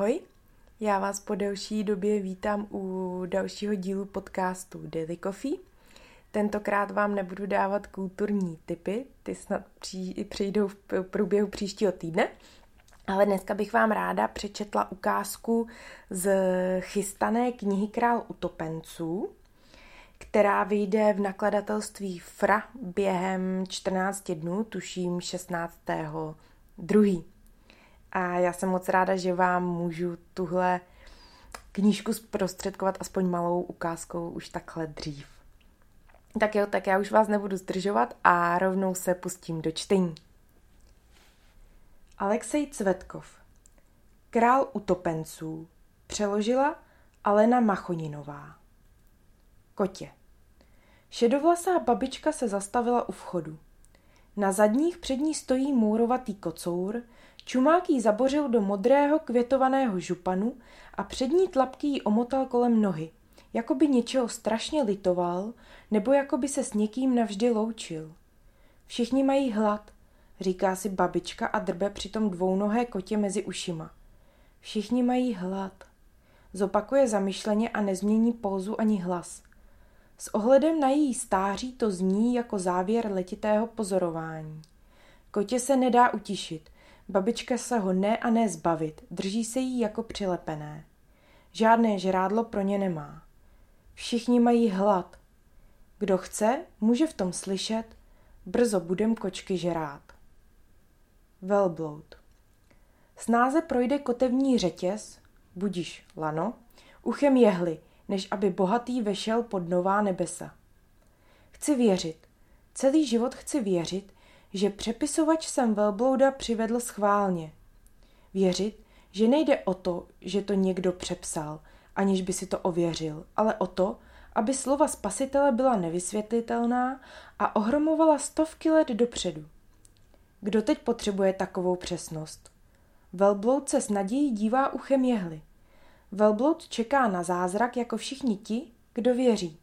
Ahoj, já vás po delší době vítám u dalšího dílu podcastu Daily Coffee. Tentokrát vám nebudu dávat kulturní typy, ty snad přijdou v průběhu příštího týdne, ale dneska bych vám ráda přečetla ukázku z chystané knihy Král utopenců, která vyjde v nakladatelství FRA během 14 dnů, tuším 16. 2. A já jsem moc ráda, že vám můžu tuhle knížku zprostředkovat aspoň malou ukázkou už takhle dřív. Tak jo, tak já už vás nebudu zdržovat a rovnou se pustím do čtení. Alexej Cvetkov Král utopenců přeložila Alena Machoninová Kotě Šedovlasá babička se zastavila u vchodu. Na zadních před ní stojí můrovatý kocour, čumák jí zabořil do modrého květovaného županu a přední tlapky jí omotal kolem nohy, jako by něčeho strašně litoval, nebo jako by se s někým navždy loučil. Všichni mají hlad, říká si babička a drbe přitom dvounohé kotě mezi ušima. Všichni mají hlad. Zopakuje zamyšleně a nezmění pózu ani hlas. S ohledem na její stáří to zní jako závěr letitého pozorování. Kotě se nedá utišit, babička se ho ne a ne zbavit, drží se jí jako přilepené. Žádné žrádlo pro ně nemá. Všichni mají hlad. Kdo chce, může v tom slyšet, brzo budem kočky žrát. Velbloud. Snáze projde kotevní řetěz, budiš lano, uchem jehly, než aby bohatý vešel pod nová nebesa. Chci věřit, celý život chci věřit, že přepisovač jsem velblouda přivedl schválně. Věřit, že nejde o to, že to někdo přepsal, aniž by si to ověřil, ale o to, aby slova spasitele byla nevysvětlitelná a ohromovala stovky let dopředu. Kdo teď potřebuje takovou přesnost? Velbloud se s nadějí dívá uchem jehly. Velbloud čeká na zázrak jako všichni ti, kdo věří.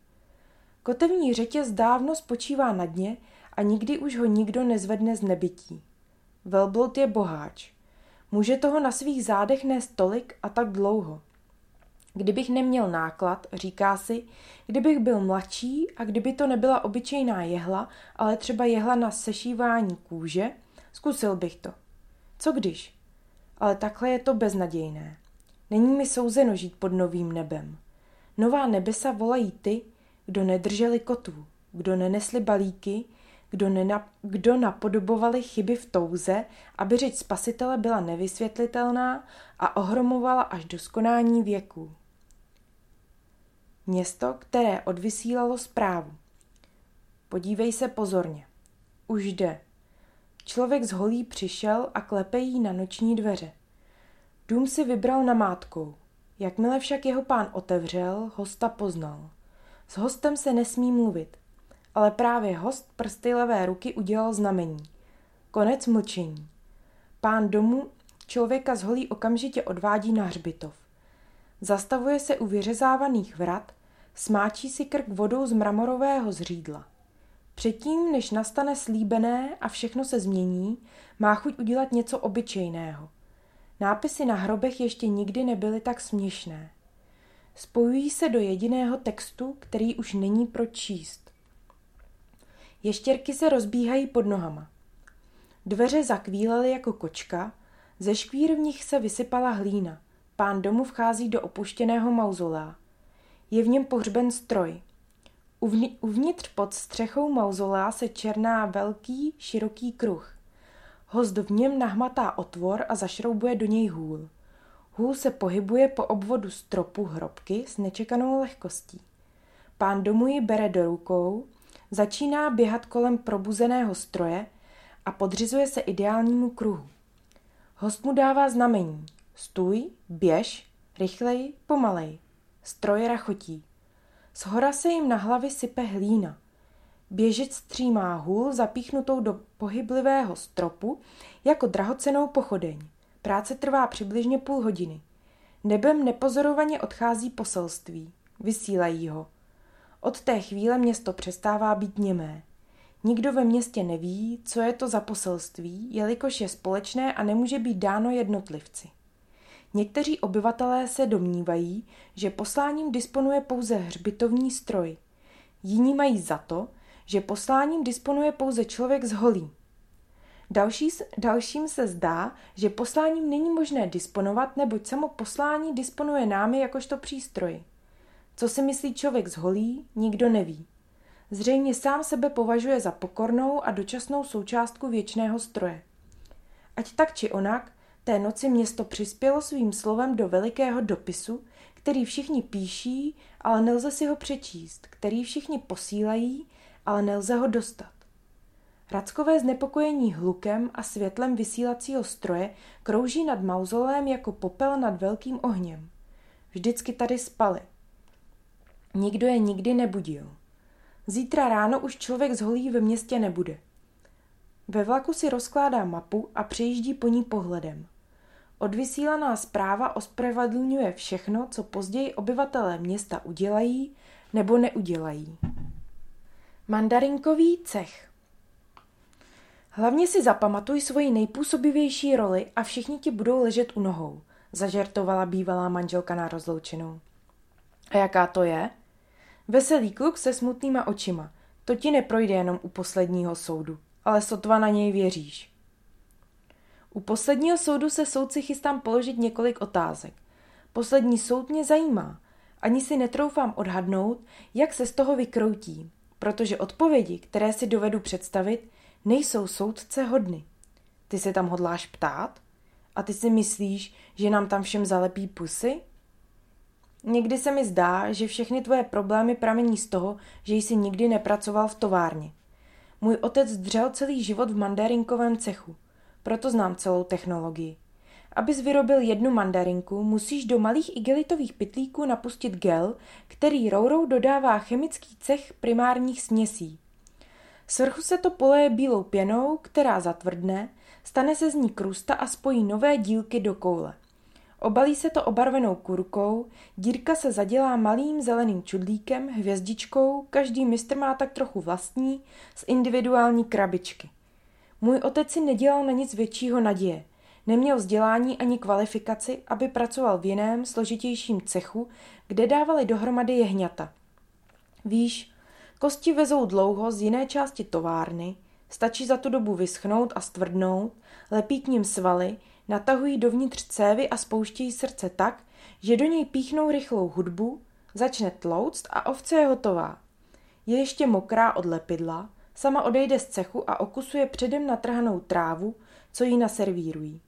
Kotevní řetěz dávno spočívá na dně a nikdy už ho nikdo nezvedne z nebytí. Velbloud je boháč. Může toho na svých zádech nést tolik a tak dlouho. Kdybych neměl náklad, říká si, kdybych byl mladší a kdyby to nebyla obyčejná jehla, ale třeba jehla na sešívání kůže, zkusil bych to. Co když? Ale takhle je to beznadějné. Není mi souzeno žít pod novým nebem. Nová nebesa volají ty, kdo nedrželi kotvu, kdo nenesli balíky, kdo, nena, kdo napodobovali chyby v touze, aby řeč spasitele byla nevysvětlitelná a ohromovala až do skonání věků. Město, které odvysílalo zprávu. Podívej se pozorně. Už jde. Člověk z holí přišel a klepe jí na noční dveře. Dům si vybral namátkou. Jakmile však jeho pán otevřel, hosta poznal. S hostem se nesmí mluvit, ale právě host prsty levé ruky udělal znamení. Konec mlčení. Pán domu člověka z holí okamžitě odvádí na hřbitov. Zastavuje se u vyřezávaných vrat, smáčí si krk vodou z mramorového zřídla. Předtím, než nastane slíbené a všechno se změní, má chuť udělat něco obyčejného – Nápisy na hrobech ještě nikdy nebyly tak směšné. Spojují se do jediného textu, který už není pro číst. Ještěrky se rozbíhají pod nohama. Dveře zakvílely jako kočka, ze škvír v nich se vysypala hlína. Pán domu vchází do opuštěného mauzolea. Je v něm pohřben stroj. Uvnitř pod střechou mauzolea se černá velký, široký kruh. Host v něm nahmatá otvor a zašroubuje do něj hůl. Hůl se pohybuje po obvodu stropu hrobky s nečekanou lehkostí. Pán domu ji bere do rukou, začíná běhat kolem probuzeného stroje a podřizuje se ideálnímu kruhu. Host mu dává znamení. Stůj, běž, rychleji, pomalej. Stroj rachotí. Z hora se jim na hlavy sype hlína – Běžec střímá hůl zapíchnutou do pohyblivého stropu jako drahocenou pochodeň. Práce trvá přibližně půl hodiny. Nebem nepozorovaně odchází poselství. Vysílají ho. Od té chvíle město přestává být němé. Nikdo ve městě neví, co je to za poselství, jelikož je společné a nemůže být dáno jednotlivci. Někteří obyvatelé se domnívají, že posláním disponuje pouze hřbitovní stroj. Jiní mají za to, že posláním disponuje pouze člověk z holí. Další, dalším se zdá, že posláním není možné disponovat, neboť samo poslání disponuje námi jakožto přístroj. Co si myslí člověk z holí, nikdo neví. Zřejmě sám sebe považuje za pokornou a dočasnou součástku věčného stroje. Ať tak či onak, té noci město přispělo svým slovem do velikého dopisu, který všichni píší, ale nelze si ho přečíst, který všichni posílají, ale nelze ho dostat. Rackové znepokojení hlukem a světlem vysílacího stroje krouží nad mauzolem jako popel nad velkým ohněm. Vždycky tady spali. Nikdo je nikdy nebudil. Zítra ráno už člověk z holí ve městě nebude. Ve vlaku si rozkládá mapu a přejíždí po ní pohledem. Odvysílaná zpráva ospravedlňuje všechno, co později obyvatelé města udělají nebo neudělají. Mandarinkový cech Hlavně si zapamatuj svoji nejpůsobivější roli a všichni ti budou ležet u nohou, zažertovala bývalá manželka na rozloučenou. A jaká to je? Veselý kluk se smutnýma očima. To ti neprojde jenom u posledního soudu, ale sotva na něj věříš. U posledního soudu se soudci chystám položit několik otázek. Poslední soud mě zajímá. Ani si netroufám odhadnout, jak se z toho vykroutí, protože odpovědi, které si dovedu představit, nejsou soudce hodny. Ty se tam hodláš ptát? A ty si myslíš, že nám tam všem zalepí pusy? Někdy se mi zdá, že všechny tvoje problémy pramení z toho, že jsi nikdy nepracoval v továrně. Můj otec dřel celý život v mandarinkovém cechu, proto znám celou technologii. Abys vyrobil jednu mandarinku, musíš do malých igelitových pytlíků napustit gel, který rourou dodává chemický cech primárních směsí. Svrchu se to poleje bílou pěnou, která zatvrdne, stane se z ní krusta a spojí nové dílky do koule. Obalí se to obarvenou kurkou, dírka se zadělá malým zeleným čudlíkem, hvězdičkou, každý mistr má tak trochu vlastní, z individuální krabičky. Můj otec si nedělal na nic většího naděje. Neměl vzdělání ani kvalifikaci, aby pracoval v jiném, složitějším cechu, kde dávali dohromady jehňata. Víš, kosti vezou dlouho z jiné části továrny, stačí za tu dobu vyschnout a stvrdnout, lepí k ním svaly, natahují dovnitř cévy a spouštějí srdce tak, že do něj píchnou rychlou hudbu, začne tlouct a ovce je hotová. Je ještě mokrá od lepidla, sama odejde z cechu a okusuje předem natrhanou trávu, co jí naservírují.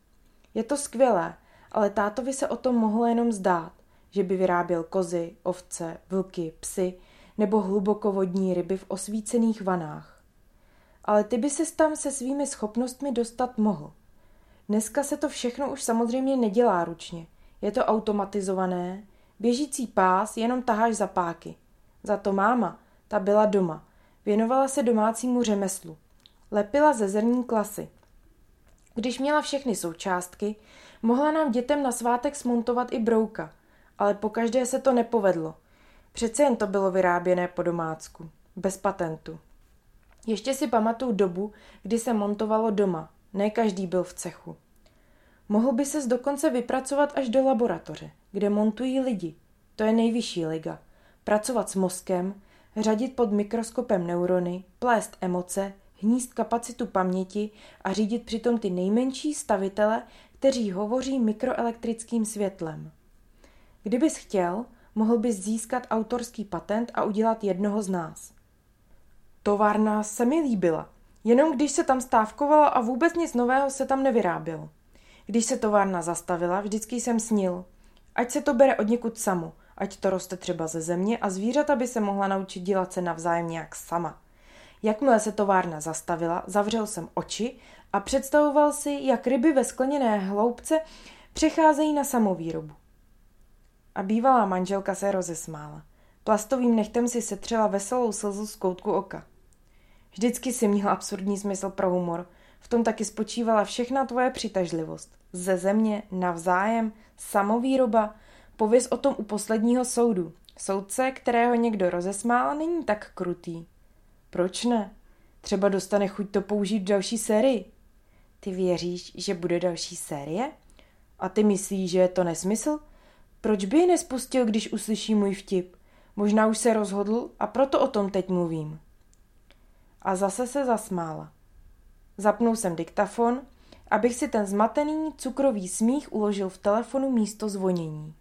Je to skvělé, ale tátovi se o tom mohlo jenom zdát, že by vyráběl kozy, ovce, vlky, psy nebo hlubokovodní ryby v osvícených vanách. Ale ty by se tam se svými schopnostmi dostat mohl. Dneska se to všechno už samozřejmě nedělá ručně. Je to automatizované, běžící pás jenom taháš za páky. Za to máma, ta byla doma. Věnovala se domácímu řemeslu. Lepila ze zrní klasy. Když měla všechny součástky, mohla nám dětem na svátek smontovat i brouka, ale po každé se to nepovedlo. Přece jen to bylo vyráběné po domácku, bez patentu. Ještě si pamatuju dobu, kdy se montovalo doma, ne každý byl v cechu. Mohl by ses dokonce vypracovat až do laboratoře, kde montují lidi. To je nejvyšší liga. Pracovat s mozkem, řadit pod mikroskopem neurony, plést emoce, hníst kapacitu paměti a řídit přitom ty nejmenší stavitele, kteří hovoří mikroelektrickým světlem. Kdybys chtěl, mohl bys získat autorský patent a udělat jednoho z nás. Továrna se mi líbila, jenom když se tam stávkovala a vůbec nic nového se tam nevyrábělo. Když se továrna zastavila, vždycky jsem snil. Ať se to bere od někud samo, ať to roste třeba ze země a zvířata by se mohla naučit dělat se navzájem nějak sama. Jakmile se továrna zastavila, zavřel jsem oči a představoval si, jak ryby ve skleněné hloubce přecházejí na samovýrobu. A bývalá manželka se rozesmála. Plastovým nechtem si setřela veselou slzu z koutku oka. Vždycky si měl absurdní smysl pro humor. V tom taky spočívala všechna tvoje přitažlivost. Ze země, navzájem, samovýroba, pověz o tom u posledního soudu. Soudce, kterého někdo rozesmál, není tak krutý. Proč ne? Třeba dostane chuť to použít v další sérii. Ty věříš, že bude další série? A ty myslíš, že je to nesmysl? Proč by ji nespustil, když uslyší můj vtip? Možná už se rozhodl a proto o tom teď mluvím. A zase se zasmála. Zapnul jsem diktafon, abych si ten zmatený cukrový smích uložil v telefonu místo zvonění.